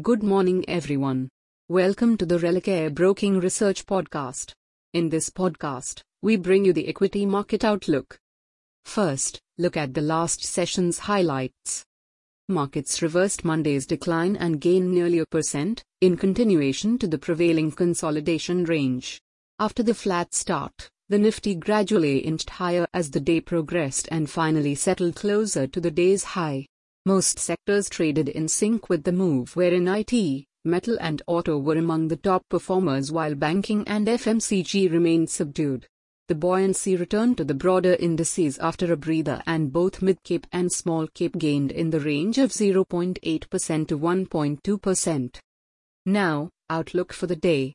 Good morning, everyone. Welcome to the Religare Broking Research Podcast. In this podcast, we bring you the equity market outlook. First, look at the last session's highlights. Markets reversed Monday's decline and gained nearly a percent, in continuation to the prevailing consolidation range. After the flat start, the Nifty gradually inched higher as the day progressed and finally settled closer to the day's high. Most sectors traded in sync with the move wherein IT, metal and auto were among the top performers while banking and FMCG remained subdued. The buoyancy returned to the broader indices after a breather and both mid-cap and small-cap gained in the range of 0.8% to 1.2%. Now, outlook for the day.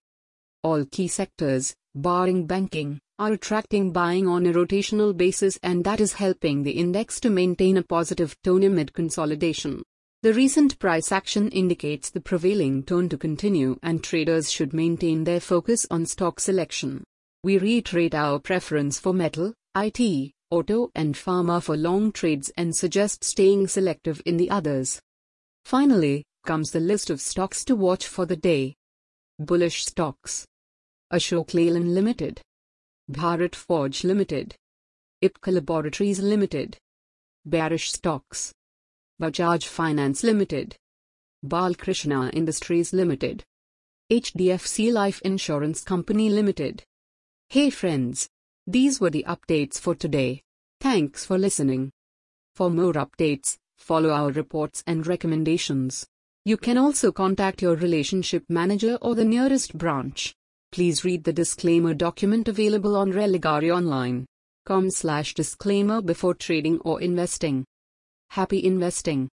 All key sectors, barring banking, are attracting buying on a rotational basis and that is helping the index to maintain a positive tone amid consolidation. The recent price action indicates the prevailing tone to continue and traders should maintain their focus on stock selection. We reiterate our preference for metal, IT, auto and pharma for long trades and suggest staying selective in the others. Finally, comes the list of stocks to watch for the day. Bullish stocks. Ashok Leyland Limited. Bharat Forge Limited. Ipca Laboratories Limited. Bearish Stocks. Bajaj Finance Limited. Balkrishna Industries Limited. HDFC Life Insurance Company Limited. Hey friends. These were the updates for today. Thanks for listening. For more updates, follow our reports and recommendations. You can also contact your relationship manager or the nearest branch. Please read the disclaimer document available on religareonline.com slash disclaimer before trading or investing. Happy investing!